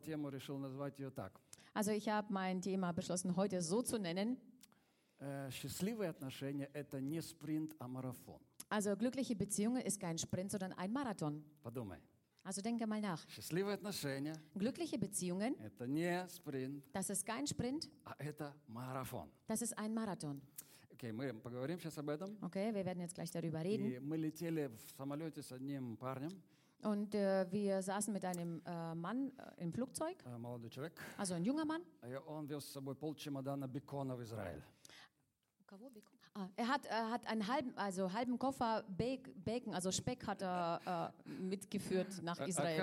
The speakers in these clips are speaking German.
тему, решил назвать ее так. Also ich habe mein Thema beschlossen, heute so zu nennen. Э, Счастливые отношения – это не спринт, а марафон. Also glückliche Beziehungen ist kein Sprint, sondern ein Marathon. Подумай. Also denke mal nach. Счастливые отношения Glückliche Beziehungen, – это не спринт, das ist kein Sprint, а это марафон. das ist ein Marathon. Окей, мы поговорим сейчас об этом. Okay, wir werden jetzt gleich darüber reden. И мы летели в самолете с одним парнем, Und äh, wir saßen mit einem äh, Mann äh, im Flugzeug. Also ein junger Mann. Ah, er hat, hat einen halben, also halben Koffer Bacon, also Speck hat er äh, mitgeführt nach Israel.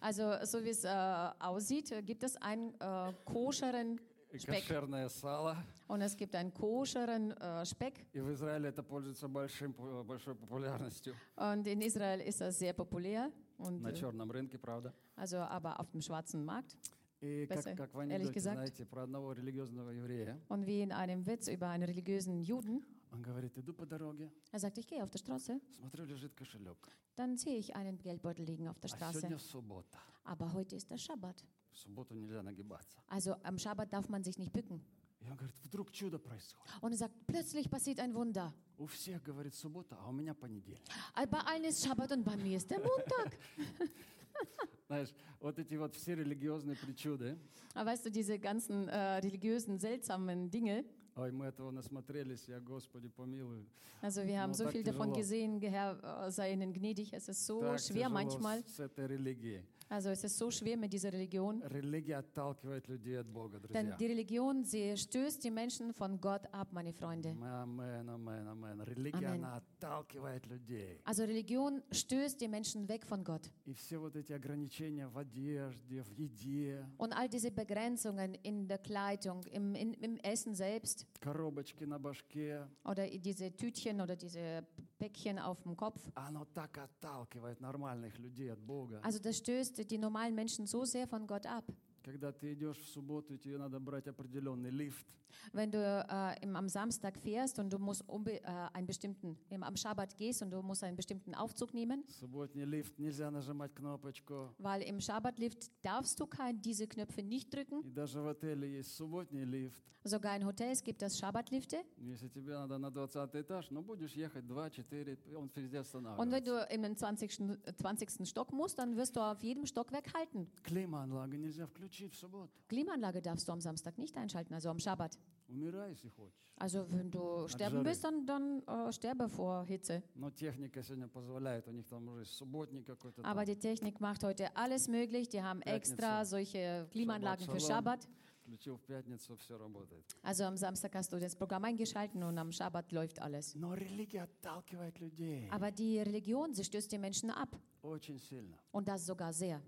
Also so wie es äh, aussieht, gibt es einen äh, koscheren Koffer. Speck кошерное сало. und es gibt einen koscheren äh, Speck И в Израиле это пользуется большим, большой популярностью. und in Israel ist das sehr populär und На äh, черном рынке, правда. also aber auf dem schwarzen Markt. И как, Besser, как в ehrlich анекдоте, gesagt. знаете, про одного религиозного еврея. Und wie in einem Witz über einen religiösen Juden, Он говорит, иду по дороге, er sagt, ich gehe auf der Straße, смотрю, лежит кошелек. dann sehe ich einen Geldbeutel liegen auf der А Straße. сегодня суббота. Aber heute ist der Schabbat. В субботу нельзя нагибаться. Also am Schabbat darf man sich nicht bücken. И он говорит, вдруг чудо происходит. Und er sagt, plötzlich passiert ein Wunder. У всех, говорит, суббота, а у меня понедельник. All- Bei allen ist Schabbat und bei mir ist der Montag. Знаешь, вот эти вот все религиозные причуды, Aber weißt du, diese ganzen äh, religiösen, seltsamen Dinge, also wir haben so viel davon gesehen, Herr, äh, sei ihnen gnädig. Es ist so schwer manchmal. с этой религией. Also es ist so schwer mit dieser Religion. Религия отталкивает людей от Бога, Denn друзья. die Religion, sie stößt die Menschen von Gott ab, meine Freunde. Амен, амен, амен. Религия, Амен. она отталкивает людей. Also Religion stößt die Menschen weg von Gott. И все вот эти ограничения в одежде, в еде, Und all diese Begrenzungen in der Kleidung, im, in, im Essen selbst коробочки на башке, oder diese Tütchen oder diese Päckchen auf dem Kopf. оно так отталкивает нормальных людей от Бога. Also das stößt die normalen Menschen so sehr von Gott ab. Когда ты идешь в субботу, и тебе надо брать определенный лифт, Wenn du äh, im, am Samstag fährst und du musst unbe, äh, einen bestimmten, im, am Schabbat gehst und du musst einen bestimmten Aufzug nehmen, субботний лифт, нельзя нажимать кнопочку. weil im Schabbatlift darfst du kein, diese Knöpfe nicht drücken. И даже в отеле есть субботний лифт. Sogar in Hotels gibt es Schabbatlifte. Если тебе надо на 20 этаж, ну будешь ехать 2-4, он везде Und wenn останавливается. du in den 20. 20. Stock musst, dann wirst du auf jedem Stockwerk halten. Климанлага нельзя включить в субботу. Klimaanlage darfst du am Samstag nicht einschalten, also am Schabbat. Also wenn du sterben bist, dann, dann äh, sterbe vor Hitze. Aber die Technik macht heute alles möglich. Die haben extra solche Klimaanlagen für Schabbat. Also am Samstag hast du das Programm eingeschalten und am Schabbat läuft alles. Aber die Religion, sie stößt die Menschen ab. Und das sogar sehr.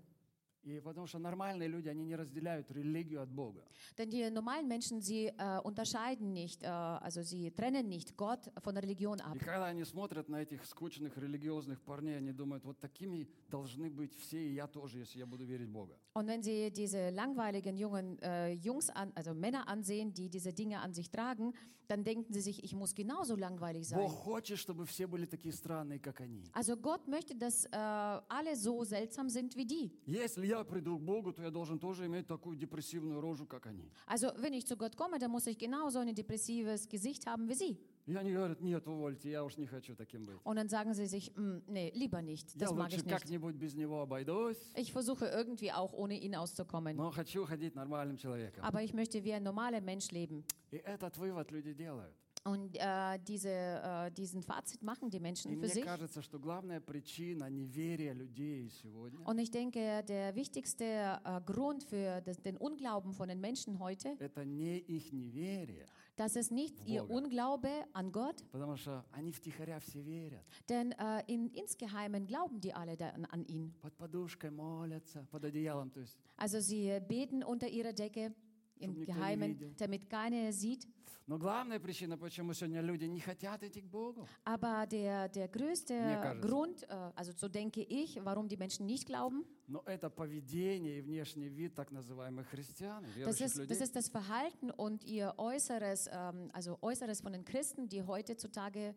И потому что нормальные люди, они не разделяют религию от Бога. Denn die normalen Menschen, sie äh, unterscheiden nicht, äh, also sie trennen nicht Gott von der Religion ab. И когда они смотрят на этих скучных религиозных парней, они думают, вот такими должны быть все, и я тоже, если я буду верить в Бога. Und wenn sie diese langweiligen jungen äh, Jungs an, also Männer ansehen, die diese Dinge an sich tragen, dann denken sie sich, ich muss genauso langweilig sein. Бог хочет, чтобы все были такие странные, как они. Also Gott möchte, dass äh, alle so seltsam sind wie die. Если я приду к Богу, то я должен тоже иметь такую депрессивную рожу, как они. Also wenn ich zu Gott komme, dann muss ich genauso ein depressives Gesicht haben wie sie. И они говорят, нет, увольте, я уж не хочу таким быть. Und dann sagen sie sich, «Mm, nee, lieber nicht, Я das mag лучше ich nicht. как-нибудь без него обойдусь, Ich versuche irgendwie auch ohne ihn auszukommen. но хочу ходить нормальным человеком. Aber ich möchte wie ein normaler Mensch leben. И этот вывод люди делают. Und äh, diese, äh, diesen Fazit machen die И Menschen für мне sich. кажется, что главная причина неверия людей сегодня Und ich denke, der wichtigste äh, Grund für das, den Unglauben von den Menschen heute, это не их неверие, das ist nicht ihr Бога. Unglaube an Gott, потому что они втихаря все верят. denn äh, in, insgeheimen glauben die alle da, an ihn. Под подушкой молятся, под одеялом, то есть. Also sie beten unter ihrer Decke im Чтобы никто не Geheimen, видел. damit keiner sieht. Но главная причина, почему сегодня люди не хотят идти к Богу, Aber der, der Mir größte кажется. Grund, äh, also so denke ich, warum die Menschen nicht glauben, но это поведение и внешний вид так называемых христиан, das верующих ist, людей. das ist das Verhalten und ihr Äußeres, ähm, also Äußeres von den Christen, die heutzutage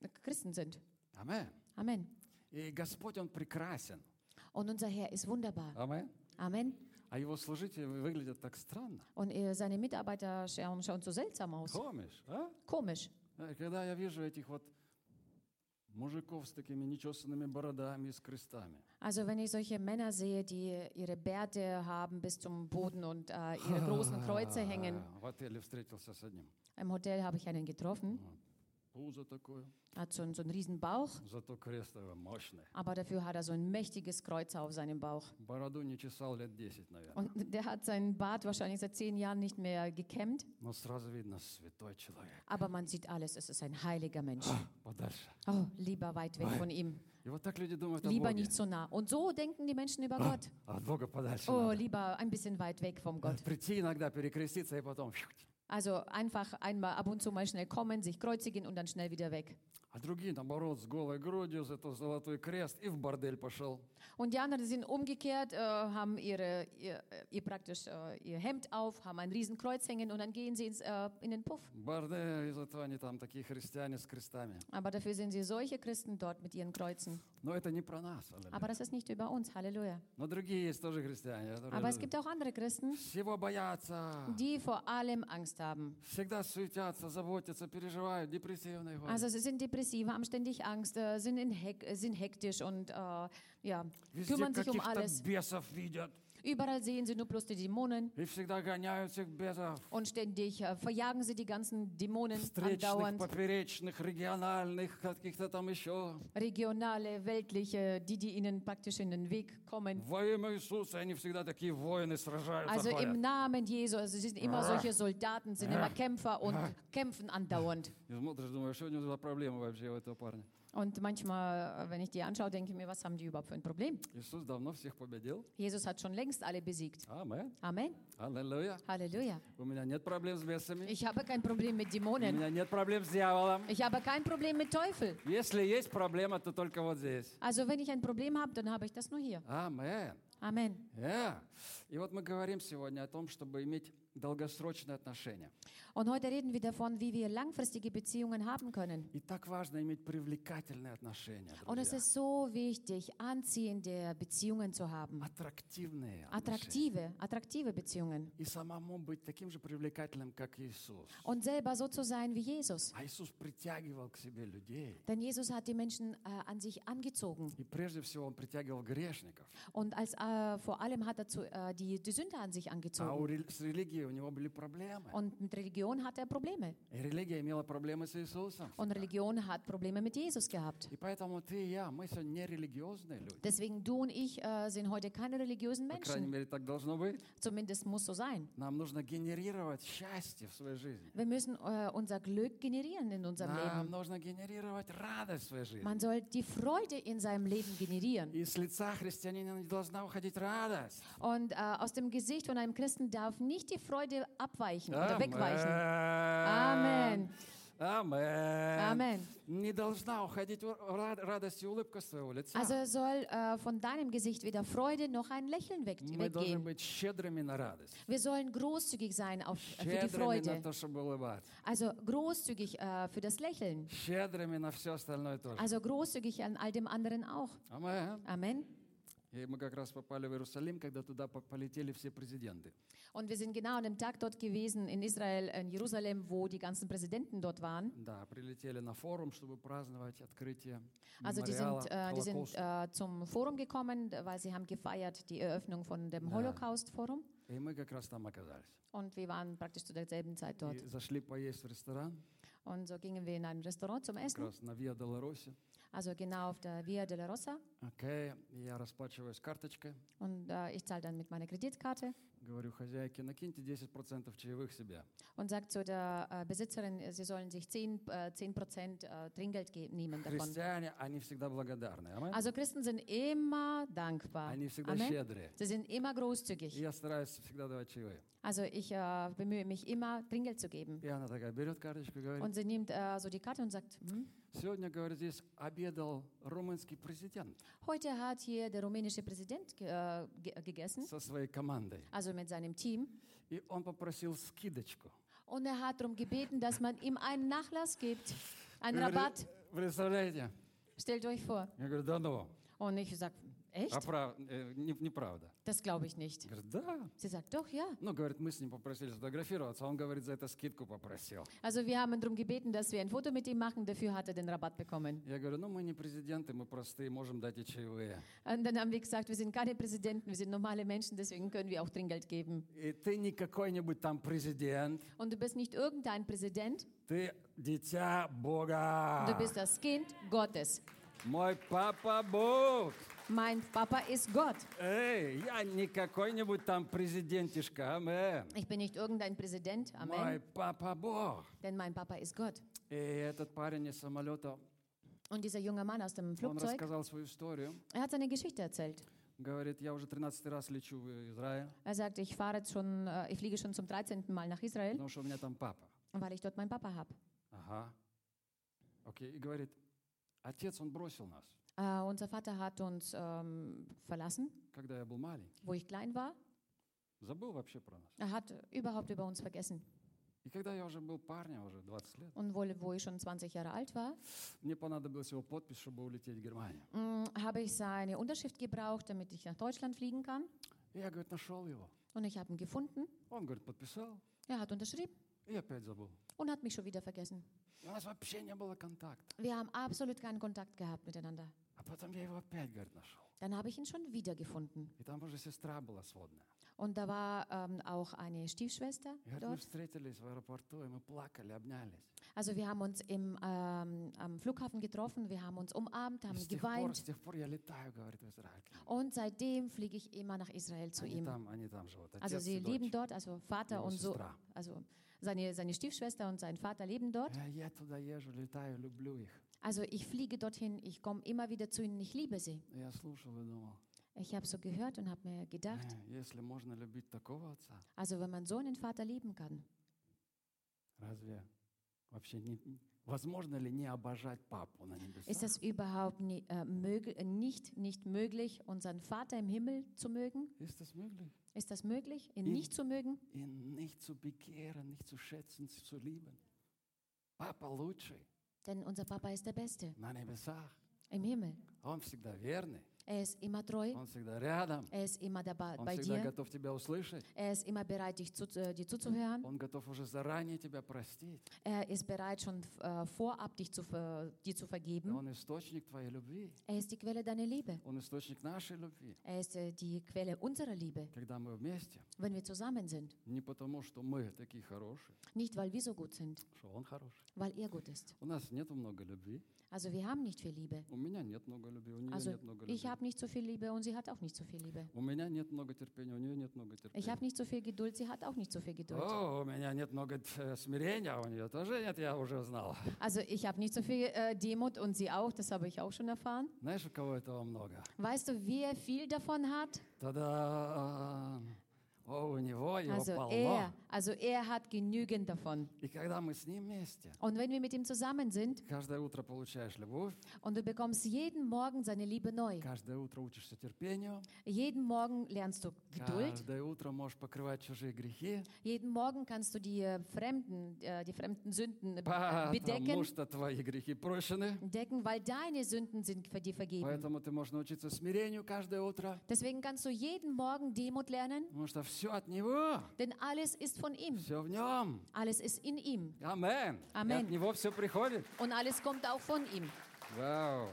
äh, Christen sind. Amen. Amen. И Господь, Он прекрасен. Und unser Herr ist wunderbar. Amen. Amen. А его служители выглядят так странно. Und äh, seine Mitarbeiter schauen, schauen so seltsam aus. Помнишь, а? Komisch. Э, Когда я вижу этих вот мужиков с такими нечесанными бородами и с крестами. Also wenn ich solche Männer sehe, die ihre Bärte haben bis zum Boden und äh, ihre großen Kreuze hängen. А, В отеле встретился с одним. Im Hotel habe ich einen getroffen, Пузо такое, hat so, einen- so einen riesen Bauch, зато крест его мощный. aber dafür hat er so ein mächtiges Kreuz auf seinem Bauch. Бороду не чесал лет 10, наверное. Und der hat seinen Bart wahrscheinlich seit zehn Jahren nicht mehr gekämmt, Но сразу видно, святой человек. aber man sieht alles, es ist ein heiliger Mensch. Подальше. Oh, lieber weit weg von ihm, И вот так люди думают о lieber Боге. nicht so nah. Und so denken die Menschen über Gott. А от Бога подальше Oh, надо. lieber ein bisschen weit weg vom Gott. Прийти иногда, перекреститься и потом... Also einfach einmal ab und zu mal schnell kommen, sich kreuzigen und dann schnell wieder weg. А другие, наоборот, с голой грудью, зато золотой крест и в бордель пошел. Und die anderen sind umgekehrt, äh, haben ihre, ihr, ihr praktisch äh, ihr Hemd auf, haben ein Riesenkreuz hängen und dann gehen sie ins, äh, in den Puff. Бордель, и зато они там такие христиане с крестами. Aber dafür sind sie solche Christen dort mit ihren Kreuzen. Но это не про нас. аллилуйя. Aber das ist nicht über uns, Halleluja. Но другие есть тоже христиане. Aber es gibt auch andere Christen, Всего боятся, die vor allem Angst haben. всегда суетятся, заботятся, переживают, депрессивные. Also sie sind depressiv, haben ständig Angst, äh, sind, in hek äh, sind hektisch und äh, ja, Везде kümmern sich um каких-то alles. бесов видят. Überall sehen sie nur bloß die Dämonen И всегда гоняют этих бесов. und ständig äh, verjagen sie die ganzen Dämonen Встречных, andauernd. поперечных, региональных, каких-то там еще. Regionale, weltliche, die, die ihnen praktisch in den Weg kommen. Во имя Иисуса они всегда такие воины сражаются. Also im ходят. Namen Jesu, also sie sind immer solche Soldaten, sind immer Kämpfer und kämpfen andauernd. И смотришь, думаешь, что у него за проблема вообще у этого парня? Und manchmal, äh, wenn ich die anschaue, denke ich mir, was haben die überhaupt für ein Problem? Иисус давно всех победил. Jesus hat schon längst alle besiegt. Амен. Amen. Аллилуйя. Halleluja. У меня нет проблем с бесами. Ich habe kein Problem mit У Dämonen. меня нет проблем с дьяволом. Ich habe kein Problem mit Teufel. Если есть проблема, то только вот здесь. Also wenn ich ein Problem habe, dann habe ich das nur hier. Амен. Amen. Yeah. И вот мы говорим сегодня о том, чтобы иметь долгосрочные отношения. Und heute reden wir davon, wie wir langfristige Beziehungen haben können. И так важно иметь привлекательные отношения, Und es друзья. ist so wichtig, anziehende Beziehungen zu haben. Attraktivные отношения. Attraktive, attraktive Beziehungen. И самому быть таким же привлекательным, как Иисус. Und selber so zu sein wie Jesus. А Иисус притягивал к себе людей. Denn Jesus hat die Menschen äh, an sich angezogen. И прежде всего Он притягивал грешников. Und als, äh, vor allem hat er zu, äh, die, die Sünder an sich А у angezogen. рели- с религией у него были проблемы. Und mit Religion hat er Probleme. И религия имела проблемы с Иисусом. Und Religion hat Probleme mit Jesus gehabt. И поэтому ты и я, мы сегодня не религиозные люди. Deswegen du und ich äh, sind heute keine religiösen По крайней Menschen. мере, так должно быть. Zumindest muss so sein. Нам нужно генерировать счастье в своей жизни. Wir müssen äh, unser Glück generieren in unserem Нам Leben. нужно генерировать радость в своей жизни. Man soll die Freude in seinem Leben generieren. И с лица христианина не должна уходить радость. Und äh, aus dem Gesicht von einem Christen darf nicht die Freude Freude abweichen Amen. oder wegweichen. Amen. Amen. Amen. Also soll äh, von deinem Gesicht weder Freude noch ein Lächeln weg, weggehen. Wir sollen großzügig sein auf, äh, für die Freude. Also großzügig äh, für das Lächeln. Also großzügig an all dem anderen auch. Amen. Amen. И мы как раз попали в Иерусалим, когда туда по- полетели все президенты. Und wir sind genau an dem Tag dort gewesen in Israel, in Jerusalem, wo die ganzen Präsidenten dort waren. Да, прилетели на форум, чтобы праздновать открытие Also die мемориала sind, äh, die sind Холокоста. äh, zum Forum gekommen, weil sie haben gefeiert die Eröffnung von dem Ja. Holocaust-Forum. И мы как раз там оказались. Und wir waren praktisch zu derselben Zeit dort. И зашли поесть в ресторан, Und so gingen wir in ein Restaurant zum как Essen, раз на Виа Долоросе. also genau auf der Via de la Rosa. Окей, и я расплачиваюсь карточкой. Und äh, ich zahle dann mit meiner Kreditkarte Говорю хозяйке, накиньте 10% чаевых себе. und sage zu der äh, Besitzerin, sie sollen sich 10, äh, 10% äh, Trinkgeld ge- nehmen davon. Христиане, они всегда благодарны. Амен. Also Christen sind immer dankbar. Они всегда Amen. щедрые. Sie sind immer И großzügig. я стараюсь всегда давать чаевые. Also ich äh, bemühe mich immer, Trinkgeld zu geben. И она такая берет карточку и говорит, Und sie nimmt äh, so die Karte und sagt, hm, сегодня, говорит, здесь обедал румынский президент heute hat hier der rumänische Präsident ge äh, ge gegessen, со своей командой. also mit seinem Team. И он попросил скидочку. Und er hat darum gebeten, dass man ihm einen Nachlass gibt, einen Вы Rabatt. Представляете? Stellt euch vor. Я говорю, да ну. Und ich sage, Echt? А прав- э, не- неправда. Das glaube ich nicht. Говорит, да. Sie sagt, doch, ja. Ну, говорит, мы с ним попросили сфотографироваться, а он, говорит, за это скидку попросил. Also wir haben darum gebeten, dass wir ein Foto mit ihm machen, dafür hat er den Rabatt bekommen. Я говорю, ну, мы не президенты, мы простые, можем дать и чаевые. Und dann haben wir gesagt, wir sind keine Präsidenten, wir sind normale Menschen, deswegen können wir auch Trinkgeld geben. И ты не какой-нибудь там президент, Und du bist nicht irgendein Präsident, ты дитя Бога. du bist das Kind Gottes. Мой папа Бог. Mein Papa ist Gott. Эй, я не какой-нибудь там президентишка, амен. Ich bin nicht irgendein Präsident, Мой Amen, папа Бог. denn mein Papa ist Gott. И этот парень из самолета, Und dieser junge Mann aus dem он Flugzeug, рассказал свою историю. er hat seine Geschichte erzählt. Говорит, я уже 13 раз лечу в Израиль, Er sagt, ich fahre jetzt schon, äh, ich fliege schon zum 13. Mal nach Israel, потому что у меня там папа. weil ich dort meinen Papa habe. Ага. Окей. И говорит, отец, он бросил нас, Äh, unser Vater hat uns ähm, verlassen, когда я был маленький. wo ich klein war. Забыл вообще про нас. Er hat überhaupt über uns vergessen. И когда я уже был парнем, уже 20 лет, Und wohl, wo ich schon 20 Jahre alt war, мне понадобилась его подпись, чтобы улететь в Германию. mh, habe ich seine Unterschrift gebraucht, damit ich nach Deutschland fliegen kann. И я, говорит, нашел его. Und ich habe ihn gefunden. Он, говорит, подписал, Er hat unterschrieben и опять забыл. und hat mich schon wieder vergessen. И у нас вообще не было контакта. Wir haben absolut keinen Kontakt gehabt miteinander. Dann habe ich ihn schon wiedergefunden. Und da war ähm, auch eine Stiefschwester dort. Also wir haben uns im, ähm, am Flughafen getroffen, wir haben uns umarmt, haben geweint. Und seitdem fliege ich immer nach Israel zu ihm. Also sie leben dort, also Vater und so, also seine, seine Stiefschwester und sein Vater leben dort. Я, я туда езжу, летаю, люблю их. Also ich fliege dorthin, ich komme immer wieder zu ihnen, ich liebe sie. Я слушал и думал, Ich habe so gehört und habe mir gedacht, «Э, если можно любить такого отца, also wenn man so einen Vater lieben kann, разве вообще не, возможно ли не обожать папу на ist небесах? es überhaupt nie, äh, mög äh, nicht, nicht möglich, unseren Vater im Himmel zu mögen? Ist das möglich? Ist das möglich, ihn In- nicht zu mögen? Ihn nicht zu begehren, nicht zu schätzen, zu lieben. Папа лучший Denn unser Papa ist der Beste на небесах. im Himmel. Он всегда верный, Er ist immer treu, он всегда рядом, er ist immer dabei он bei всегда dir, готов тебя услышать, er ist immer bereit, dich zu, äh, dir zuzuhören. он готов уже заранее тебя простить. Er ist bereit, schon äh, vorab dich zu, ver- dir zu vergeben. Он источник твоей любви, Er ist die Quelle deiner Liebe. он источник нашей любви. Er ist äh, die Quelle unserer Liebe, Когда мы вместе, wenn wir zusammen sind. не потому, что мы такие хорошие, Nicht, weil wir so gut sind, что он хороший. weil er gut ist. У нас нет много любви, Also wir haben nicht viel Liebe. у меня нет много любви, у нее Also нет много любви. ich habe nicht so viel Liebe und sie hat auch nicht so viel Liebe. У меня нет много терпения, у нее нет много Ich терпения. habe nicht so viel Geduld, sie hat auch nicht so viel Geduld. О, у меня нет много э, смирения, а у нее тоже нет, я уже знал. Also ich habe nicht so viel äh, Demut und sie auch, das habe ich auch schon erfahren. Знаешь, у кого этого много? Weißt du, wer viel davon hat? Тогда о, у него его Also полно. er, also er hat genügend davon. И когда мы с ним вместе, Und wenn wir mit ihm zusammen sind каждое утро получаешь любовь, und du bekommst jeden Morgen seine Liebe neu, каждое утро учишься терпению, jeden Morgen lernst du Geduld, каждое утро можешь покрывать чужие грехи, jeden Morgen kannst du die äh, Fremden, äh, die fremden Sünden äh, потому bedecken, что твои грехи прощены. decken, weil deine Sünden sind für dir vergeben. Поэтому ты можешь научиться смирению каждое утро, Deswegen kannst du jeden Morgen Demut lernen, потому что все от Него, denn alles ist von ihm. все в Нем. Alles ist in ihm. Амен. И Амен. от Него все приходит. Und alles kommt auch von ihm. Вау.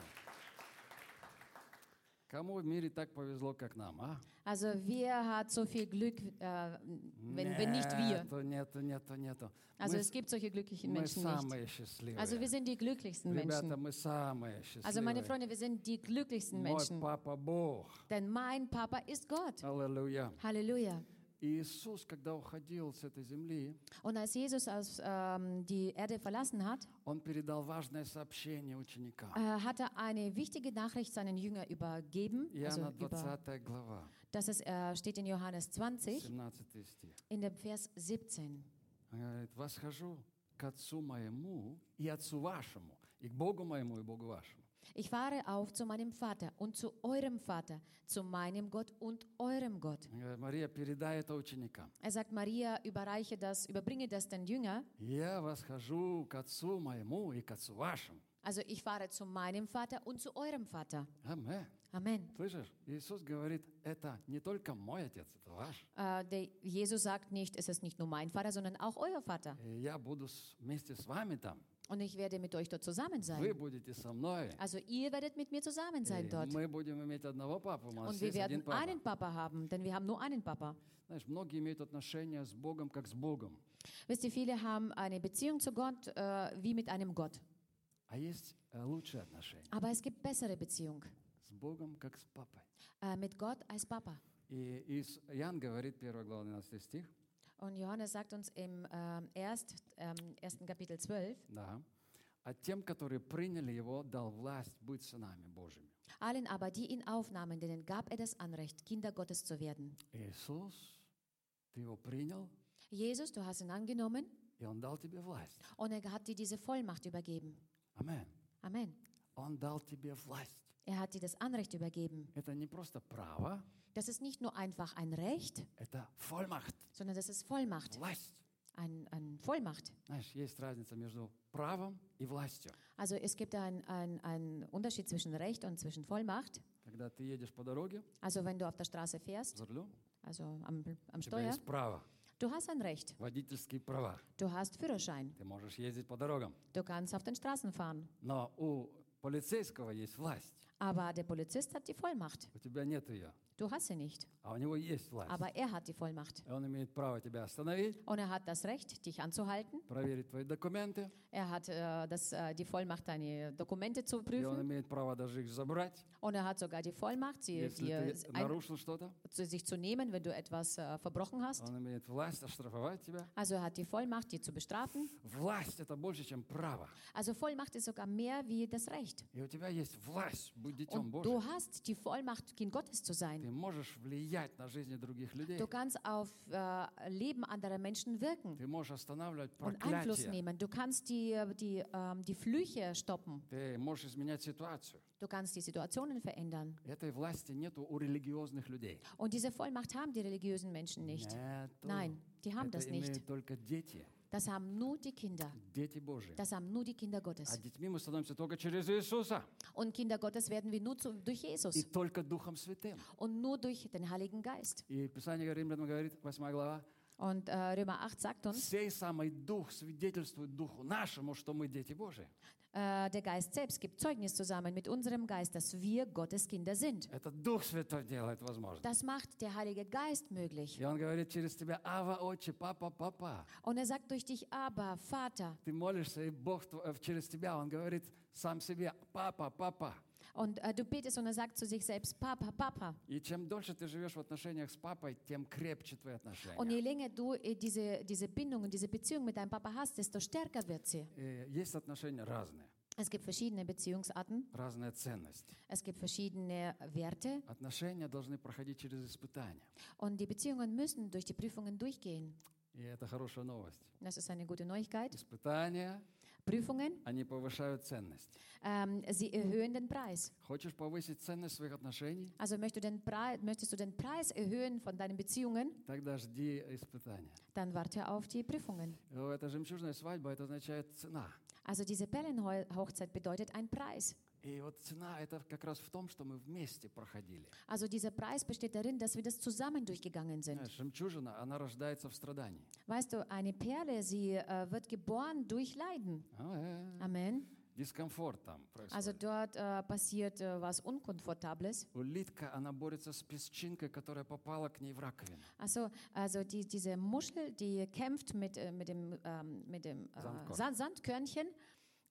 Кому в мире так повезло, как нам, а? Also wer hat so viel Glück, äh, wenn, wenn nicht wir? Нету, нету, нету, нету. Also мы es gibt solche glücklichen мы Menschen nicht. самые счастливые. Also wir sind die glücklichsten Ребята, Menschen. мы самые счастливые. Also meine Freunde, wir sind die glücklichsten Мой Menschen. папа Бог. Denn mein Papa ist Gott. Аллилуйя. Halleluja. И Иисус, когда уходил с этой земли, Und als Jesus aus, ähm, die Erde verlassen hat, Он передал важное сообщение ученикам. äh, hat er eine wichtige Nachricht seinen Jüngern übergeben. Also Иоанна über, 20 глава, das ist, äh, steht in Johannes 20, 17 стих. in dem Vers 17. Он говорит, восхожу к Отцу моему и Отцу вашему, и к Богу моему, и Богу вашему. Ich fahre auf zu meinem Vater und zu eurem Vater, zu meinem Gott und eurem Gott. Он говорит, Мария, передай это ученикам. Er sagt, Maria, überreiche das, überbringe das den Jünger. Я восхожу к Отцу моему и к Отцу вашему. Also ich fahre zu meinem Vater und zu eurem Vater. Amen. Amen. Слышишь? Иисус говорит, это не только мой отец, это ваш. Äh, der Jesus sagt nicht, es ist nicht nur mein Vater, sondern auch euer Vater. И я буду с- вместе с вами там. Und ich werde mit euch dort zusammen Вы sein. будете со мной. Also ihr werdet mit mir zusammen sein И dort. мы будем иметь одного папу. У нас Und wir есть один werden папа. einen Papa haben, denn wir haben nur einen Papa. Знаешь, многие имеют отношения с Богом как с Богом. Wisst ihr, viele haben eine Beziehung zu Gott äh, wie mit einem Gott. А есть э, лучшие отношения Aber es gibt bessere Beziehung с Богом как с папой. äh, mit Gott als Papa. И Иис- Иоанн говорит, 1 глава 12 стих, Und Johannes sagt uns im ähm, erst, ähm, ersten Kapitel 12, да, «А тем, которые приняли Его, дал власть быть сынами Божьими». allen aber, die ihn aufnahmen, denen gab er das Anrecht, Kinder Gottes zu werden. Иисус, ты Его принял, Jesus, du hast ihn angenommen и Он дал тебе власть. und er hat dir diese Vollmacht übergeben. Амен. Amen. Он дал тебе власть. Er hat dir das Anrecht übergeben. Это не просто право, Das ist nicht nur einfach ein Recht, это Vollmacht, sondern das ist Vollmacht. власть. Ein, ein Vollmacht. Знаешь, есть разница между правом и властью. Also es gibt einen ein Unterschied zwischen Recht und zwischen Vollmacht. Когда ты едешь по дороге Also wenn du auf der Straße fährst, за рулем, also am, am у тебя Steuer, есть право, du hast ein Recht. водительские права. Du hast Führerschein. Ты можешь ездить по дорогам. Du kannst auf den Straßen fahren. Но у полицейского есть власть. Aber der Polizist hat die Vollmacht. У тебя нет ее. Du hast sie nicht. А у него есть власть. Aber er hat die Vollmacht. И Он имеет право тебя остановить, Und er hat das Recht, dich anzuhalten. проверить твои документы. Er hat äh, das, äh, die Vollmacht, deine Dokumente zu И он prüfen. имеет право даже их забрать, Und er hat sogar die Vollmacht, sie, если dir ты ein, нарушил что-то. zu sich zu nehmen, wenn du etwas äh, verbrochen hast. Он имеет власть оштрафовать тебя. Also er hat die Vollmacht, dich zu bestrafen. Власть – это больше, чем право. Also Vollmacht ist sogar mehr wie das Recht. И у тебя есть власть быть детем Und Божьим. du hast die Vollmacht, Kind Gottes zu sein. Ты можешь влиять на жизни других людей. Du kannst auf äh, Leben anderer Menschen wirken Ты можешь останавливать und Einfluss проклятие. nehmen. Du kannst die, die, ähm, die Flüche stoppen. Ты можешь изменять ситуацию. Du kannst die Situationen verändern. Этой власти нету у религиозных людей. Und diese Vollmacht haben die religiösen Menschen nicht. Нету. Nein, die haben Это das nicht. имеют только дети, Das haben nur die Kinder. дети Божьи. Das haben nur die Kinder А Gottes. детьми мы становимся только через Иисуса Und Kinder Gottes werden wir nur zu, durch и Jesus только Духом Святым. und nur durch den Heiligen Geist. И Писание Римлянам говорит, 8 глава, Und äh, Römer 8 sagt uns, «Сей самый Дух свидетельствует Духу нашему, что мы дети Божьи». äh, der Geist selbst gibt Zeugnis zusammen mit unserem Geist, dass wir Gottes Kinder sind. Это Дух Святой делает возможно. Das macht der Heilige Geist möglich. И Он говорит через тебя, Ава, Отче, Папа, Папа. Und er sagt durch dich, aber Vater. Ты молишься, и Бог тв- э, через тебя, Он говорит сам себе, Папа, Папа. Und äh, du betest und er sagt zu sich selbst, Papa, Papa. И чем дольше ты живешь в отношениях с папой, тем крепче твои отношения. Und je länger du äh, diese, diese Bindung und diese Beziehung mit deinem Papa hast, desto stärker wird sie. Э, Есть отношения разные, Es gibt verschiedene Beziehungsarten, разная ценность. es gibt verschiedene Werte Отношения должны проходить через испытания. und die Beziehungen müssen durch die Prüfungen durchgehen. И это хорошая новость. Das ist eine gute Neuigkeit. Испытания, Prüfungen, они повышают ценность. ähm, sie erhöhen den Preis. Хочешь повысить ценность своих отношений? Also möchtest du, den Pre möchtest du den Preis erhöhen von deinen Beziehungen, Тогда жди испытания. dann warte auf die Prüfungen. Э, Это жемчужная свадьба, это означает цена. Also diese Perlenhochzeit bedeutet ein Preis. И вот цена это как раз в том, что мы вместе проходили. Also dieser Preis besteht darin, dass wir das zusammen durchgegangen sind. Знаешь, жемчужина, она рождается в страдании. Weißt du, eine Perle, sie äh, wird geboren durch Leiden. А, э, Amen. Дискомфорт там Also происходит. dort äh, passiert äh, was Unkomfortables. Улитка, она борется с песчинкой, которая попала к ней в раковину. Also, also die, diese Muschel, die kämpft mit, äh, mit dem, ähm, mit dem äh, Sandkorn. Sa- Sandkörnchen,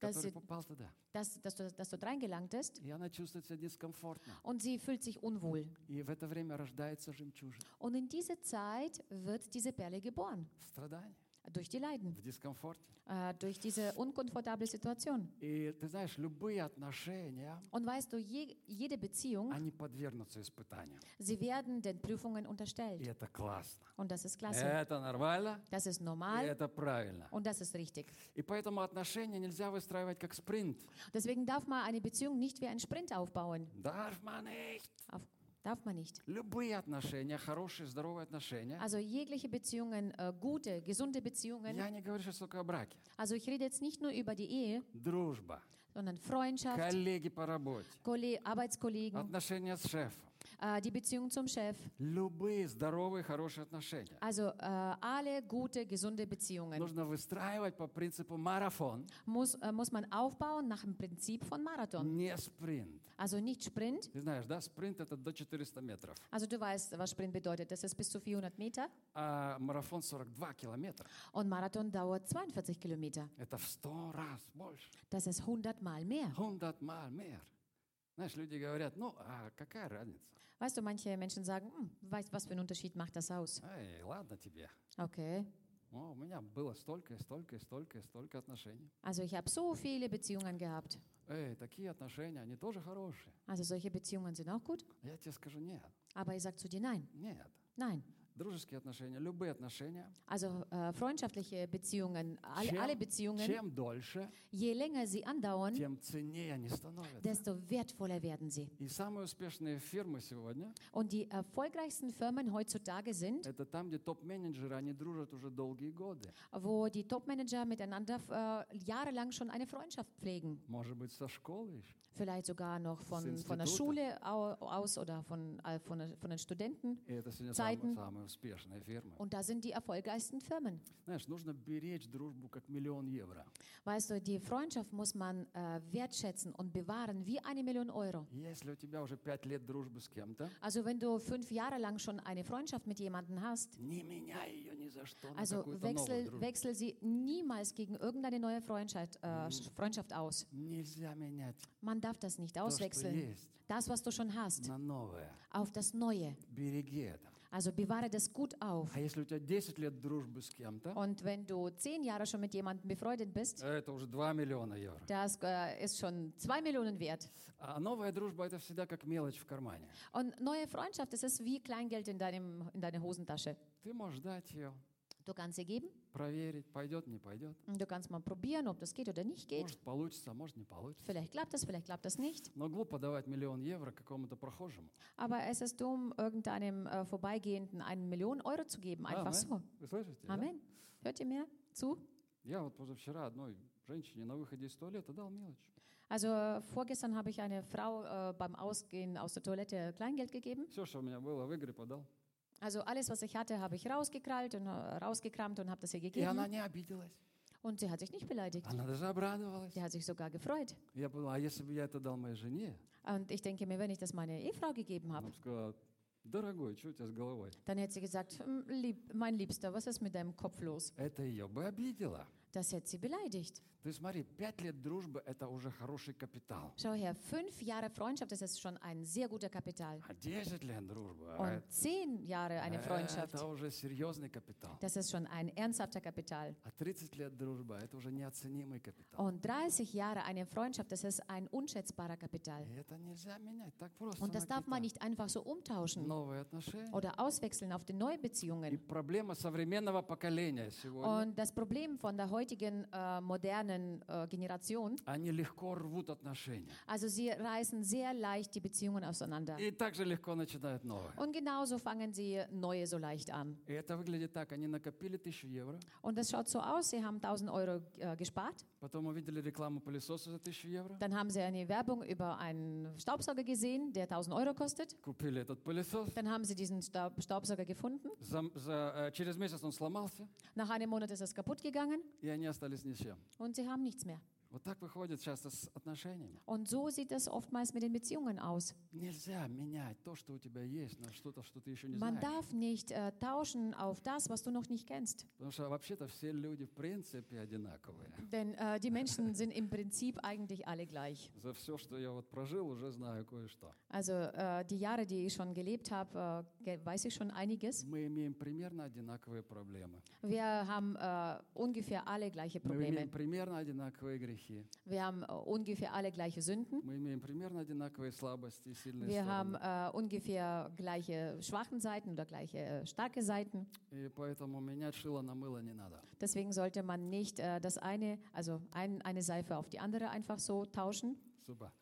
dass, Который sie, попал туда. dass, dass, du, dass du reingelangt ist. И она чувствует себя дискомфортно. Und sie fühlt sich unwohl. И в это время рождается жемчужина. Und in dieser Zeit wird diese Perle geboren. В страдании, Durch die Leiden. в дискомфорте. Äh, durch diese unkomfortable Situation. И ты знаешь, любые отношения, Und weißt du, je, jede Beziehung, они подвергнутся испытаниям. sie werden den Prüfungen И unterstellt. это классно. Und das ist klasse. Это нормально, Das ist и normal это правильно. und das ist richtig. И поэтому отношения нельзя выстраивать как спринт. Deswegen darf man eine Beziehung nicht wie einen Sprint aufbauen. Darf man nicht. Auf, darf man nicht. Любые отношения, хорошие, здоровые отношения. Also jegliche Beziehungen, äh, gute, gesunde Beziehungen. Я не говорю сейчас только о браке. Also ich rede jetzt nicht nur über die Ehe, Дружба, sondern Freundschaft, коллеги по работе, Kolle Arbeitskollegen, отношения с шефом. äh, die Beziehung zum Chef. Любые здоровые, хорошие отношения. Also äh, alle gute, gesunde Beziehungen Нужно выстраивать по принципу марафон, muss, äh, muss man aufbauen nach dem Prinzip von Marathon. не спринт. Also nicht Sprint. Ты знаешь, да, спринт это до 400 метров, Also du weißt, was Sprint bedeutet. Das ist bis zu 400 Meter а марафон 42 километра. und Marathon dauert 42 Kilometer. Это в 100 раз больше, Das ist 100 Mal mehr. 100 mal mehr. Знаешь, люди говорят, ну, а какая разница? Weißt du, manche Menschen sagen, hm, weißt, was für einen Unterschied macht das aus? Эй, ладно тебе. Okay. О, у меня было столько, и столько, и столько, и столько отношений. Also ich habe so viele Beziehungen gehabt. Эй, такие отношения, они тоже хорошие. Also solche Beziehungen sind auch gut. Я тебе скажу, нет, Aber ich sage zu dir nein. нет. Nein. Дружеские отношения, любые отношения, Also äh, freundschaftliche Beziehungen, alle, чем, alle Beziehungen, чем дольше, je länger sie andauern, тем ценнее они становятся. desto wertvoller werden sie. И самые успешные фирмы сегодня, Und die erfolgreichsten Firmen heutzutage sind, это там, где топ-менеджеры, они дружат уже долгие годы. wo die Topmanager miteinander äh, jahrelang schon eine Freundschaft pflegen. Может быть, со школы еще. Vielleicht sogar noch von, Das von der Institute. Schule au- aus oder von, äh, von, der- von den Studenten. И это сегодня Zeiten. самые, самые успешные фирмы. Und da sind die erfolgreichsten Firmen. Знаешь, нужно беречь дружбу как миллион евро. Weißt du, die Freundschaft muss man äh, wertschätzen und bewahren wie eine Million Euro. Если у тебя уже пять лет дружбы с кем-то, Also wenn du fünf Jahre lang schon eine Freundschaft mit jemandem hast, не меняй ее ни за что на also какую-то новую wechsel, дружбу. wechsel sie niemals gegen irgendeine neue Freundschaft, äh, Freundschaft aus. Нельзя менять Man darf das nicht то, что auswechseln. есть, Das, was du schon hast, на новое. auf das Neue. Береги это. Also bewahre das gut auf. А если у тебя 10 лет дружбы с кем-то, Und wenn du zehn Jahre schon mit jemandem befreundet bist, это уже 2 миллиона евро. das äh, ist schon zwei Millionen wert. А новая дружба это всегда как мелочь в кармане. Und neue Freundschaft, das ist wie Kleingeld in, deinem, in deiner Hosentasche. Ты можешь дать ее, Du kannst sie geben, проверить, пойдет, не пойдет. und du kannst mal probieren, ob das geht oder nicht geht. Может получится, а может не получится. Vielleicht klappt das, vielleicht klappt das nicht. Но глупо давать миллион евро какому-то прохожему. Aber es ist dumm, irgendeinem äh, Vorbeigehenden eine Million Euro zu geben, einfach Amen. so. Вы слышите? да? Amen. Hört ihr mir zu? Я вот позавчера одной женщине на выходе из туалета дал мелочь. Also äh, vorgestern habe ich eine Frau äh, beim Ausgehen aus der Toilette Kleingeld gegeben. Все, что у меня было, в Игорь подал. Also alles, was ich hatte, habe ich rausgekrallt und äh, rausgekramt und habe das ihr И она gegeben. не обиделась. Und sie hat sich nicht beleidigt. Она даже обрадовалась. Sie hat sich sogar gefreut. Я подумал, а если бы я это дал моей жене, Und ich denke mir, wenn ich das meiner Ehefrau gegeben она habe, бы сказала, дорогой, что у тебя с головой? dann hätte sie gesagt, "Hm, lieb, mein Liebster, was ist mit deinem Kopf los? Это ее бы обидело. Das hätte sie beleidigt. То есть смотри, пять лет дружбы – это уже хороший капитал. Schau her, fünf Jahre Freundschaft, das ist schon ein sehr guter Kapital. А 10 лет дружбы а Und zehn Jahre eine это, Freundschaft, это уже серьезный капитал. das ist schon ein ernsthafter Kapital. А 30 лет дружбы – это уже неоценимый капитал. Und 30 Jahre eine Freundschaft, das ist ein unschätzbarer Kapital. И это нельзя менять так просто. Und das на darf man какие-то nicht einfach so umtauschen Новые отношения. oder auswechseln auf die neue И Beziehungen. проблема современного поколения сегодня. Und das Problem von der heutigen äh, modernen äh, Generation, Они легко рвут отношения. also sie reißen sehr leicht die Beziehungen auseinander. И также легко начинают новые. Und genauso fangen sie neue so leicht an. И это выглядит так. Они накопили тысячу евро, Und das schaut so aus, sie haben 1000 Euro äh, gespart, потом увидели рекламу пылесоса за тысячу евро, dann haben sie eine Werbung über einen Staubsauger gesehen, der 1000 Euro kostet. купили этот пылесос. Dann haben sie diesen Staub Staubsauger gefunden. За- за, э, через месяц он сломался, Nach einem Monat ist es kaputt gegangen и они остались ни с чем. und sie haben nichts mehr. Вот так выходит часто с отношениями. Und so sieht es oftmals mit den Beziehungen aus. Нельзя менять то, что у тебя есть, на что-то, что ты еще не Man знаешь. darf nicht äh, tauschen auf das, was du noch nicht kennst. Потому что вообще-то все люди в принципе одинаковые. Denn äh, die Menschen sind im Prinzip eigentlich alle gleich. За все, что я вот прожил, уже знаю кое-что. Also äh, die Jahre, die ich schon gelebt habe, äh, ge- weiß ich schon einiges. Мы имеем примерно одинаковые проблемы. Wir haben äh, ungefähr alle gleiche Мы имеем Probleme. примерно одинаковые грехи. Wir haben äh, ungefähr alle gleiche Sünden. Мы имеем примерно одинаковые слабости и сильные Wir haben стороны. äh, ungefähr gleiche schwachen Seiten oder gleiche äh, starke Seiten. И поэтому менять шило на мыло не надо. Deswegen sollte man nicht äh, das eine, also ein, eine Seife auf die andere einfach so tauschen. Супер.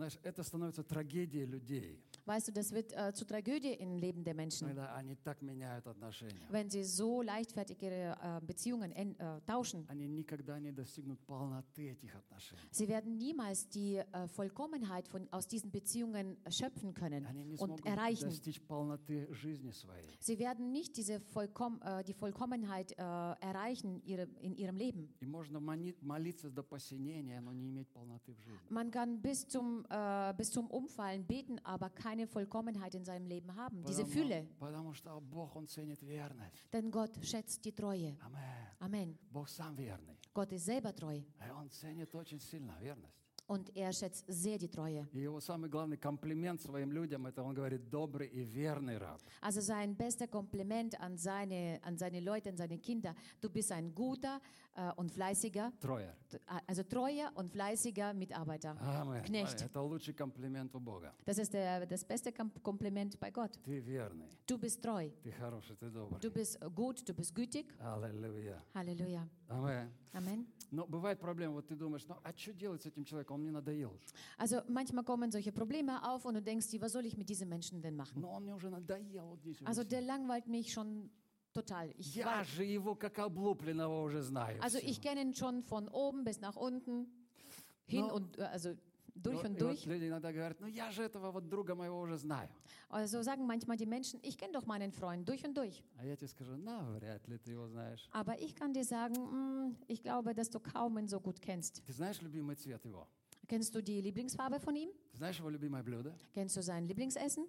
Знаешь, это становится трагедией людей, Weißt du, das wird äh, zur Tragödie im Leben der Menschen, когда они так меняют отношения. wenn sie so leichtfertig ihre äh, Beziehungen en- äh, tauschen. Они никогда не достигнут полноты этих отношений. Sie werden niemals die äh, Vollkommenheit von, aus diesen Beziehungen schöpfen können Они не und смогут erreichen. достичь полноты жизни своей. Sie werden nicht diese Vollkom äh, die Vollkommenheit äh, erreichen ihre, in ihrem Leben. И можно мони- молиться до посинения, но не иметь полноты в жизни. Man kann bis zum, äh, bis zum Umfallen beten, aber keine Vollkommenheit in seinem Leben haben, diese Потому, Fülle. потому что Бог, Он ценит верность. Denn Gott schätzt die Treue. Амен. Amen. Бог сам верный. Gott ist selber treu И Он ценит очень сильно верность. und er schätzt sehr die Treue. И его самый главный комплимент своим людям, это он говорит, добрый и верный раб. Also sein bester Kompliment an seine, an seine Leute, an seine Kinder, du bist ein guter äh, und fleißiger, Троер. also treuer und fleißiger Mitarbeiter. Амен. Knecht. Это лучший комплимент у Бога. Das ist der, das beste Kom Kompliment bei Gott. Ты верный, Du bist treu, ты хороший, ты добрый. du bist gut, du bist gütig. Аллилуйя. Halleluja. Амен. Amen. Но бывает проблема, вот ты думаешь, ну а что делать с этим человеком, он мне надоел уже. Also manchmal kommen solche Probleme auf und du denkst dir, was soll ich mit diesem Menschen denn machen? Но он мне уже надоел вот здесь. уже Also всё. der langweilt mich schon total. Ich Я war, же его как облупленного уже знаю. also всё. ich kenne ihn schon von oben bis nach unten, hin No. und äh, also durch und durch. Also sagen manchmal die Menschen, ich kenne doch meinen Freund durch und durch. Aber ich kann dir sagen, ich glaube, dass du kaum ihn so gut kennst. Kennst du die Lieblingsfarbe von ihm? Kennst du sein Lieblingsessen?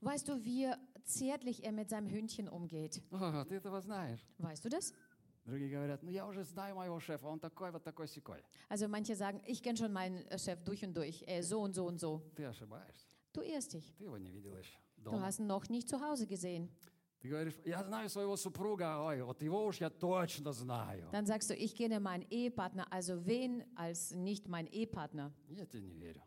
Weißt du, wie zärtlich er mit seinem Hündchen umgeht? Weißt du das? Другие говорят, ну я уже знаю моего шефа, он такой вот такой секой. Also manche sagen, ich kenne schon meinen äh, Chef durch und durch, er ist so und so und so. Ты ошибаешься. Du irrst dich. Ты его не видел еще Du дома. hast ihn noch nicht zu Hause gesehen. Ты говоришь, я знаю своего супруга, ой, вот его уж я точно знаю. Dann sagst du, ich kenne meinen Ehepartner, also wen als nicht mein Ehepartner? Я тебе не верю.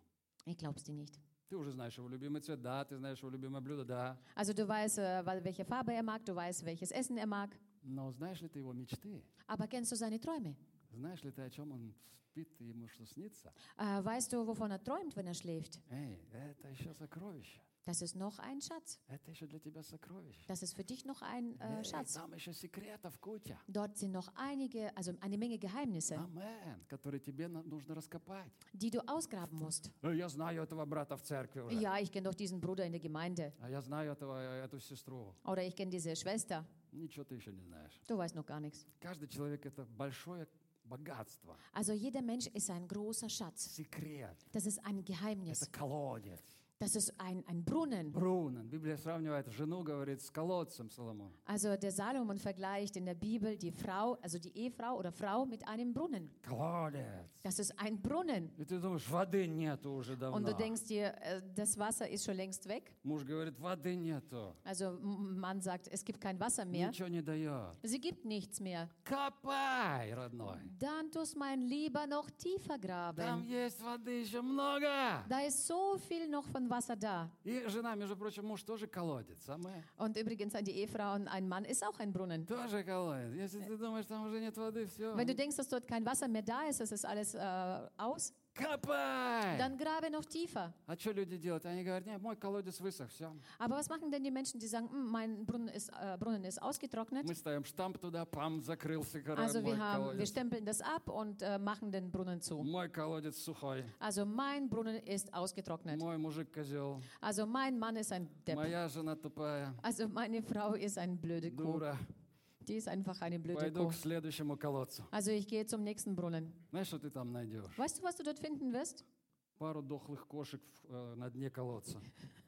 Ich glaub's dir nicht. Ты уже знаешь его любимый цвет, да, ты знаешь его любимое блюдо, да. Also du weißt, äh, weil- welche Farbe er mag, du weißt, welches Essen er mag, Но знаешь ли ты его мечты? aber kennst du seine Träume? Знаешь ли ты, о чем он спит и ему что снится? Weißt du, wovon er träumt, wenn er schläft? Эй, это еще сокровище. Das ist noch ein Schatz. Это еще для тебя сокровище. Das ist für dich noch ein äh, Эй, Schatz. там еще секретов куча. Dort sind noch einige, also eine Menge Geheimnisse, Амен. Которые тебе на- нужно раскопать. die du ausgraben musst. Э, Я знаю этого брата в церкви уже. Ja, ich kenne doch diesen Bruder in der Gemeinde. А я знаю этого, э, эту сестру. Oder ich kenne diese Schwester. Ничего ты еще не знаешь. Du weißt noch gar nichts. Каждый человек это большое богатство. Also jeder Mensch ist ein großer Schatz. Секрет. Das ist ein Geheimnis. Это колодец. Das ist ein, ein Brunnen. Брунен. Библия сравнивает жену, говорит, с колодцем Соломон. Also der Salomon vergleicht in der Bibel die Frau, also die Ehefrau oder Frau mit einem Brunnen. Колодец. Das ist ein Brunnen. И ты думаешь, воды нету уже Und давно. du denkst dir, äh, das Wasser ist schon längst weg. Муж говорит, воды нету. Also m- man sagt, es gibt kein Wasser mehr. Ничего не дает. Sie gibt nichts mehr. Копай, родной. Dann tust mein Lieber noch tiefer Там graben. есть воды еще много. Da ist so viel noch von Wasser da. И жена, между прочим, муж тоже колодец. Амен. Und übrigens an die Ehefrauen, ein Mann ist auch ein Brunnen. Тоже колодец. Если ты думаешь, там уже нет воды, все. Wenn du denkst, dass dort kein Wasser mehr da ist, das ist alles äh, aus, Копай! dann grabe noch tiefer. А что люди делают? Они говорят, нет, мой колодец высох, все. Aber was machen denn die Menschen, die sagen, "Hm, mein Brunnen ist, äh, Brunnen ist ausgetrocknet? Мы ставим штамп туда, пам, закрылся кора- Also мой wir, haben, wir колодец. stempeln das ab und äh, machen den Brunnen zu. Мой колодец сухой. Also mein Brunnen ist ausgetrocknet. Мой мужик козел. Also mein Mann ist ein Depp. Моя жена тупая. Also meine Frau ist eine blöde Kuh. Дура. Die ist einfach eine blöde Пойду Kuh. к следующему колодцу. Also ich gehe zum nächsten Brunnen. Знаешь, что ты там найдешь? Weißt du, was du dort finden wirst? Пару дохлых кошек в- э, на дне колодца.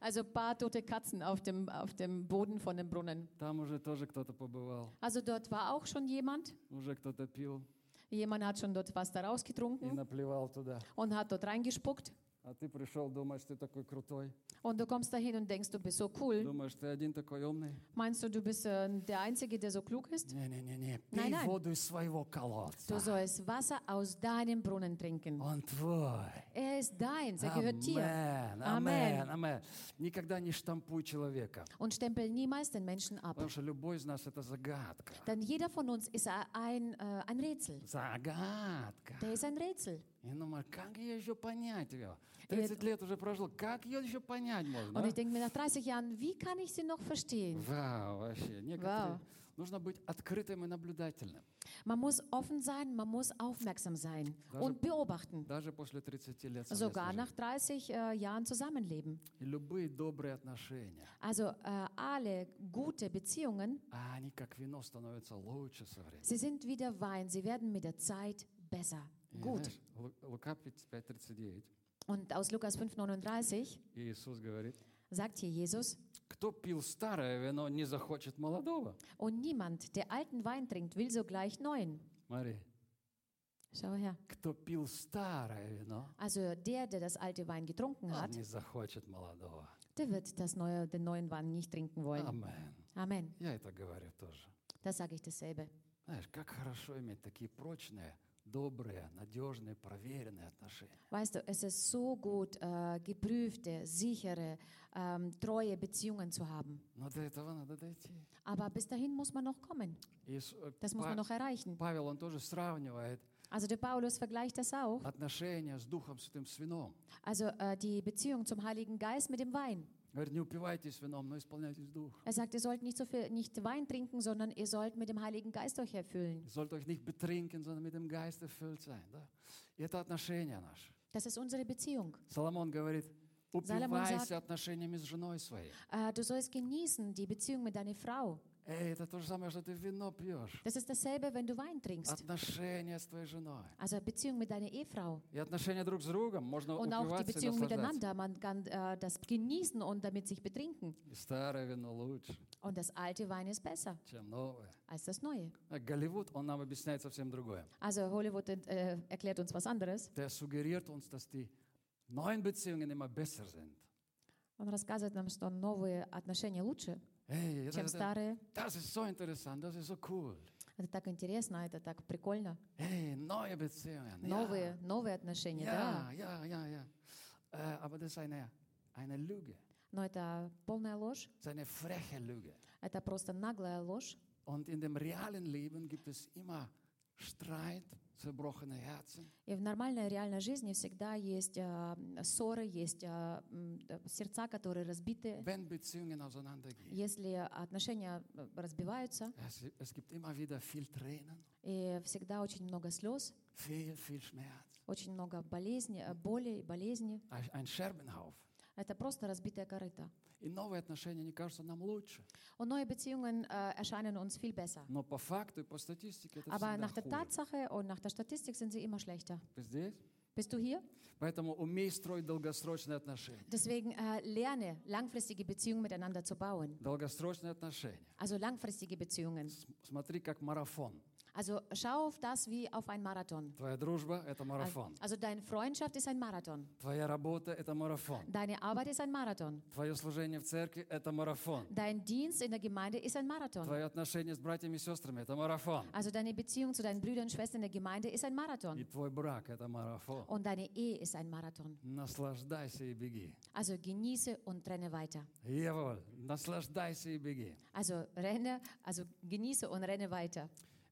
Also ein paar tote Katzen auf dem, auf dem Boden von dem Brunnen. Там уже тоже кто-то побывал. Also dort war auch schon jemand. Уже кто-то пил Jemand hat schon dort was daraus и getrunken наплевал туда. und hat dort reingespuckt. А ты пришел, думаешь, ты такой крутой. Und du kommst dahin und denkst, du bist so cool. Думаешь, ты один такой умный. Meinst du, du bist äh, der Einzige, der so klug ist? Не-не-не, Nein, пей nein. воду из своего колодца. Du sollst Wasser aus deinem Brunnen trinken. Он твой. Er ist deins, er gehört dir. Амен, Amen. амен, амен. Никогда не штампуй человека. Und stempel niemals den Menschen ab. Потому что любой из нас это загадка. Denn jeder von uns ist ein, äh, ein Rätsel. Загадка. Der ist ein Rätsel. И думаю, как ее еще понять ее? 30 лет уже прошло, как ее еще понять можно? Und а? ich denke mir nach 30 Jahren, wie kann ich sie noch verstehen? Вау, вообще. Некоторые... Вау. Нужно быть открытым и наблюдательным. Man muss offen sein, man muss aufmerksam sein Даже- und beobachten. Даже после 30 лет Sogar совместной nach 30 äh, Jahren Zusammenleben. жизни. И любые добрые отношения, Also äh, alle gute Beziehungen, а они как вино становятся лучше со временем. sie sind wie der Wein, sie werden mit der Zeit besser. И Gut. знаешь, Лу- Лука 5.39, Und aus Lukas 5,39 Иисус говорит, sagt hier Jesus, кто пил старое вино, не захочет молодого. und niemand, der alten Wein trinkt, will sogleich neuen. Смотри, Schau her. кто пил старое вино, Also der, der das alte Wein getrunken он hat, не захочет молодого. der wird das neue, den neuen Wein nicht trinken wollen. Амен. Amen. Я это говорю тоже. Das sage ich dasselbe. Знаешь, как хорошо иметь такие прочные, добрые, надежные, проверенные отношения. Weißt du, es ist so gut, äh, geprüfte, sichere, ähm, treue Beziehungen zu haben. Но до этого надо дойти. Aber bis dahin muss man noch kommen. Иис- э, Das muss Па- man noch erreichen. Павел, он тоже сравнивает Also der Paulus vergleicht das auch. отношения с Духом Святым с вином. Also äh, die Beziehung zum Heiligen Geist mit dem Wein. Говорит, не упивайтесь вином, но исполняйтесь Дух. Er sagt, ihr sollt nicht so viel, nicht Wein trinken, sondern ihr sollt mit dem Heiligen Geist euch erfüllen. Ihr sollt euch nicht betrinken, sondern mit dem Geist erfüllt sein. Да? И это отношения наши. Das ist unsere Beziehung. Соломон говорит, Соломон упивайся sagt- отношениями с женой своей. Äh, du sollst genießen die Beziehung mit deiner Frau. Эй, это то же самое, что ты вино пьешь. Das ist dasselbe, wenn du Wein trinkst. Отношения с твоей женой. Also Beziehung mit deiner Ehefrau. И отношения друг с другом. Можно Und auch die Beziehung miteinander. Man kann äh, das genießen und damit sich betrinken. И старое вино лучше, Und das alte Wein ist besser чем новое. als das neue. А Голливуд, он нам объясняет совсем другое. Also Hollywood äh, erklärt uns was anderes. Der suggeriert uns, dass die neuen Beziehungen immer besser sind. Он рассказывает нам, что новые отношения лучше, Эй, это, чем это- старые. das ist so interessant, das ist so cool. Это так интересно, это так прикольно. Эй, neue Beziehungen. Новые, новые отношения, ja, да. ja, ja, ja, ja. Äh, aber das ist eine, eine Lüge. Но это полная ложь. Das ist eine freche Lüge. Это просто наглая ложь. Und in dem realen Leben gibt es immer Streit. И в нормальной реальной жизни всегда есть э, ссоры, есть э, сердца, которые разбиты. Если отношения э, разбиваются, Es, es gibt immer wieder viel Tränen, и всегда очень много слез, viel, viel Schmerz. очень много болезней, э, боли и болезни. Ein Scherbenhaufen. Это просто разбитая корыта. И новые отношения не кажутся нам лучше. Und neue Beziehungen äh, erscheinen uns viel besser. Но по факту и по статистике это Aber nach der хуже. Tatsache und nach der Statistik sind sie immer schlechter. Вы здесь? Bist du hier? Поэтому умей строить долгосрочные отношения. Deswegen äh, lerne, langfristige Beziehungen miteinander zu bauen. Долгосрочные отношения. Also langfristige Beziehungen. С- Смотри, как марафон. Also schau auf das wie auf ein Marathon. Твоя дружба – это Also, марафон. also deine Freundschaft ist ein Marathon. Твоя работа – это марафон. Deine Arbeit ist ein Marathon. Твое служение в церкви – это марафон. Dein Dienst in der Gemeinde ist ein Marathon. Твои отношения с братьями и сестрами – это марафон. Also deine Beziehung zu deinen Brüdern und Schwestern in der Gemeinde ist ein И Marathon. твой брак – это марафон. Und deine Ehe ist ein Marathon. Наслаждайся и беги. Also genieße und renne weiter. Еволь, наслаждайся и беги. Also renne, also genieße und renne weiter.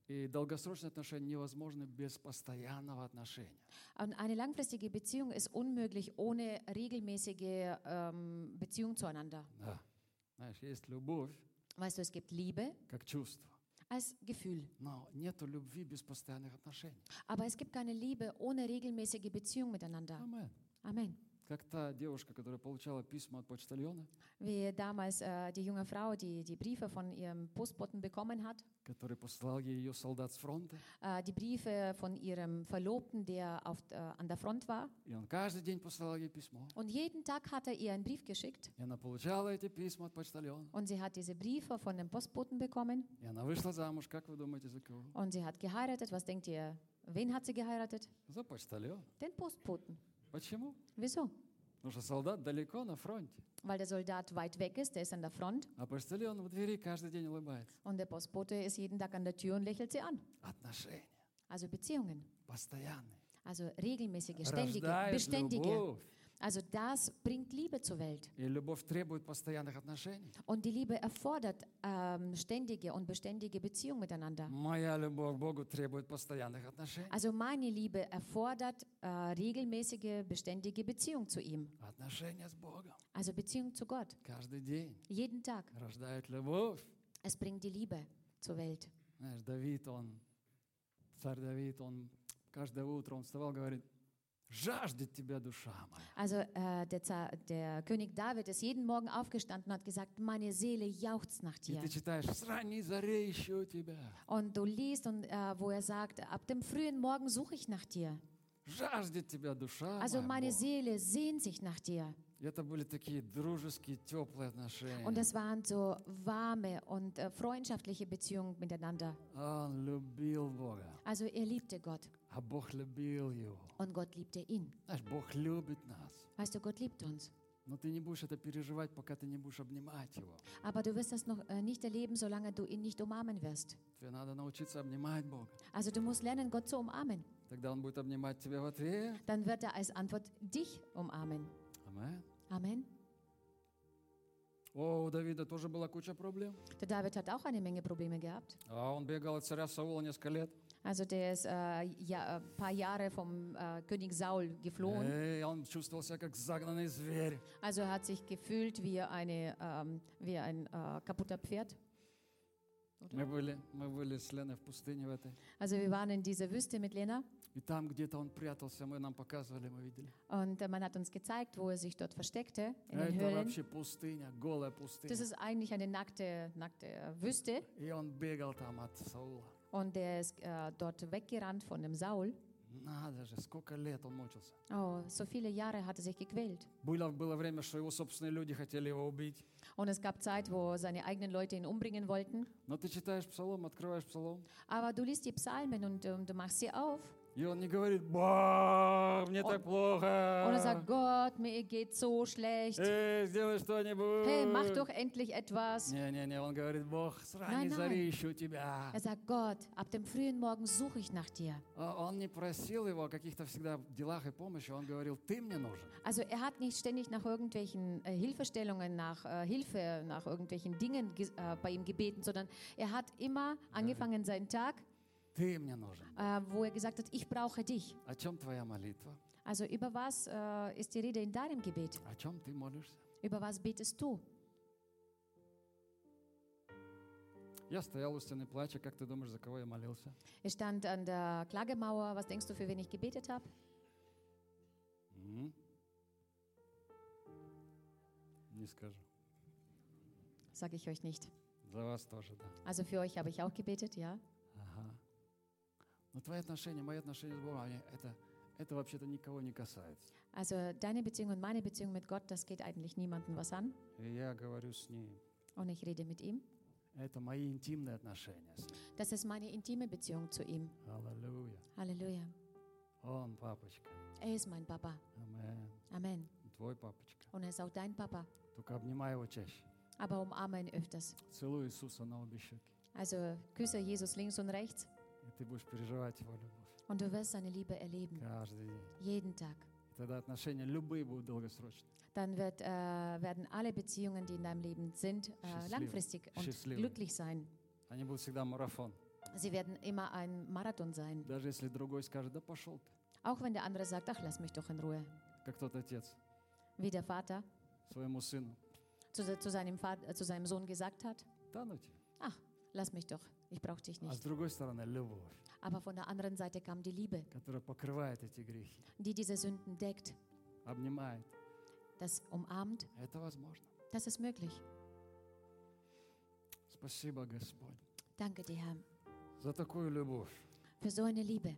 И долгосрочные отношения невозможны без постоянного отношения. Und eine langfristige Beziehung ist unmöglich ohne regelmäßige ähm, Beziehung zueinander. Да. Знаешь, есть любовь Weißt du, es gibt Liebe как чувство, als Gefühl. но нету любви без постоянных отношений. Aber es gibt keine Liebe ohne regelmäßige Beziehung miteinander. Амен. Amen. Как та девушка, которая получала письма от почтальона, Wie damals äh, die junge Frau, die die Briefe von ihrem Postboten bekommen hat, который послал ей ее солдат с фронта. äh, die Briefe von ihrem Verlobten, der auf, äh, an der Front war. И он каждый день посылал ей письмо. Und jeden Tag hat er ihr einen Brief geschickt. И она получала эти письма от почтальона. Und sie hat diese Briefe von dem Postboten bekommen. И она вышла замуж, как вы думаете, за кого? Und sie hat geheiratet. Was denkt ihr? Wen hat sie geheiratet? За почтальон. Den Postboten. Почему? Wieso? Потому что солдат далеко на фронте, Weil der Soldat weit weg ist, der ist an der Front. а почтальон в двери каждый день улыбается. Und der Postbote ist jeden Tag an der Tür und lächelt sie an. Отношения Also Beziehungen. постоянные. Also regelmäßige, ständige, Рождает beständige. любовь. Also das bringt Liebe zur Welt. И любовь требует постоянных отношений. Und die Liebe erfordert ähm, ständige und beständige Beziehung miteinander. Моя любовь к Богу требует постоянных отношений. Also meine Liebe erfordert äh, regelmäßige, beständige Beziehung zu ihm. Отношения с Богом Also Beziehung zu Gott. каждый день Jeden Tag. рождают любовь. Es bringt die Liebe zur Welt. Знаешь, Давид, он, царь Давид, он каждое утро он вставал, говорит, жаждет тебя душа моя. Also äh, der, Za- der König David ist jeden Morgen aufgestanden und hat gesagt, meine Seele jauchzt nach И dir. ты читаешь, с ранней заре ищу тебя. Und du liest, und, äh, wo er sagt, ab dem frühen Morgen suche ich nach dir. Жаждет тебя душа Also моя, meine Бог. Seele sehnt sich nach dir. И это были такие дружеские, теплые отношения. Und es waren so warme und äh, freundschaftliche Beziehungen miteinander. Он любил Бога, Also er liebte Gott А Бог любил его. und Gott liebte ihn. Знаешь, Бог любит нас. Weißt du, Gott liebt uns. Но ты не будешь это переживать, пока ты не будешь обнимать его. Aber du wirst das noch äh, nicht erleben, solange du ihn nicht umarmen wirst. Тебе надо научиться обнимать Бога. Also du musst lernen, Gott zu umarmen. Тогда Он будет обнимать тебя в ответ. Dann wird er als Antwort dich umarmen. Амен. Amen. О, у Давида тоже была куча проблем. Der David hat auch eine Menge Probleme gehabt. А он бегал от царя Саула несколько лет. Also der ist äh, ja, ein paar Jahre vom äh, König Saul geflohen. Also er hat sich gefühlt wie, eine, ähm, wie ein äh, kaputter Pferd. Oder? Also wir waren in dieser Wüste mit Lena. Und äh, man hat uns gezeigt, wo er sich dort versteckte, in den Höhlen. Das ist eigentlich eine nackte, nackte äh, Wüste. И он бегал там от Саула. und der ist äh, dort weggerannt von dem Saul. Надо же, сколько лет он мучился. Oh, so viele Jahre hat er sich gequält. Было, было время, что его собственные люди хотели его убить. Und es gab Zeit, wo seine eigenen Leute ihn umbringen wollten. Но ты читаешь псалом, открываешь псалом, Aber du liest die Psalmen und ähm, du machst sie auf и он не говорит, «Бог, мне так плохо! und er sagt, Gott, mir geht so schlecht. Эй, сделай что-нибудь!» Hey, mach doch endlich etwas. Не-не-не, он говорит, Бог, с ранней Nein, зари ищу тебя. Er sagt, Gott, ab dem frühen Morgen suche ich nach dir. А Он не просил его о каких-то всегда делах и помощи, он говорил, ты мне нужен. Also er hat nicht ständig nach irgendwelchen äh, Hilfestellungen, nach äh, Hilfe, nach irgendwelchen Dingen ge- äh, bei ihm gebeten, sondern er hat immer angefangen seinen Tag, Ты мне нужен. äh, wo er gesagt hat, ich brauche dich. О чем твоя молитва? Also über was äh, ist die Rede in deinem Gebet? О чем ты молишься? Über was betest du? Я стоял у стены плача, как ты думаешь, за кого я молился? Ich stand an der Klagemauer. Was denkst du, für wen ich gebetet habe? М? Не скажу. Sage ich euch nicht. За вас тоже, да. Also für euch habe ich auch gebetet, ja. Ага. Но твои отношения, мои отношения с Богом, они, это, это вообще-то никого не касается. Also deine Beziehung und meine Beziehung mit Gott, das geht eigentlich niemandem was an. И я говорю с Ним. Und ich rede mit ihm. Это мои интимные отношения с Ним. Das ist meine intime Beziehung zu ihm. Аллилуйя. Halleluja. Он папочка. Er ist mein Papa. Амен. Amen. Твой папочка. Und er ist auch dein Papa. Только обнимай его чаще. Aber umarme ihn öfters. Целуй Иисуса на обе щеки. Also küsse Jesus links und rechts И ты будешь переживать Его любовь und du wirst seine Liebe erleben. каждый день. Jeden Tag. И тогда отношения любые будут долгосрочные. Dann wird, äh, werden alle Beziehungen, die in deinem Leben sind, äh, Счастливы. langfristig und Счастливы. glücklich sein. Они будут всегда марафон. Sie werden immer ein Marathon sein. Даже если другой скажет, да пошел ты, Auch wenn der andere sagt, ach, lass mich doch in Ruhe. как тот отец Wie der Vater своему сыну. zu, se- zu, seinem, Vater, äh, zu seinem Sohn gesagt hat, Да ну тебе. ach, lass mich doch, ich brauche dich А с nicht. другой стороны, любовь, Aber von der anderen Seite kam die Liebe, которая покрывает эти грехи, die diese Sünden deckt, обнимает. das umarmt. Это возможно. Das ist möglich. Спасибо, Господь, Danke dir, Herr, за такую любовь. für so eine Liebe.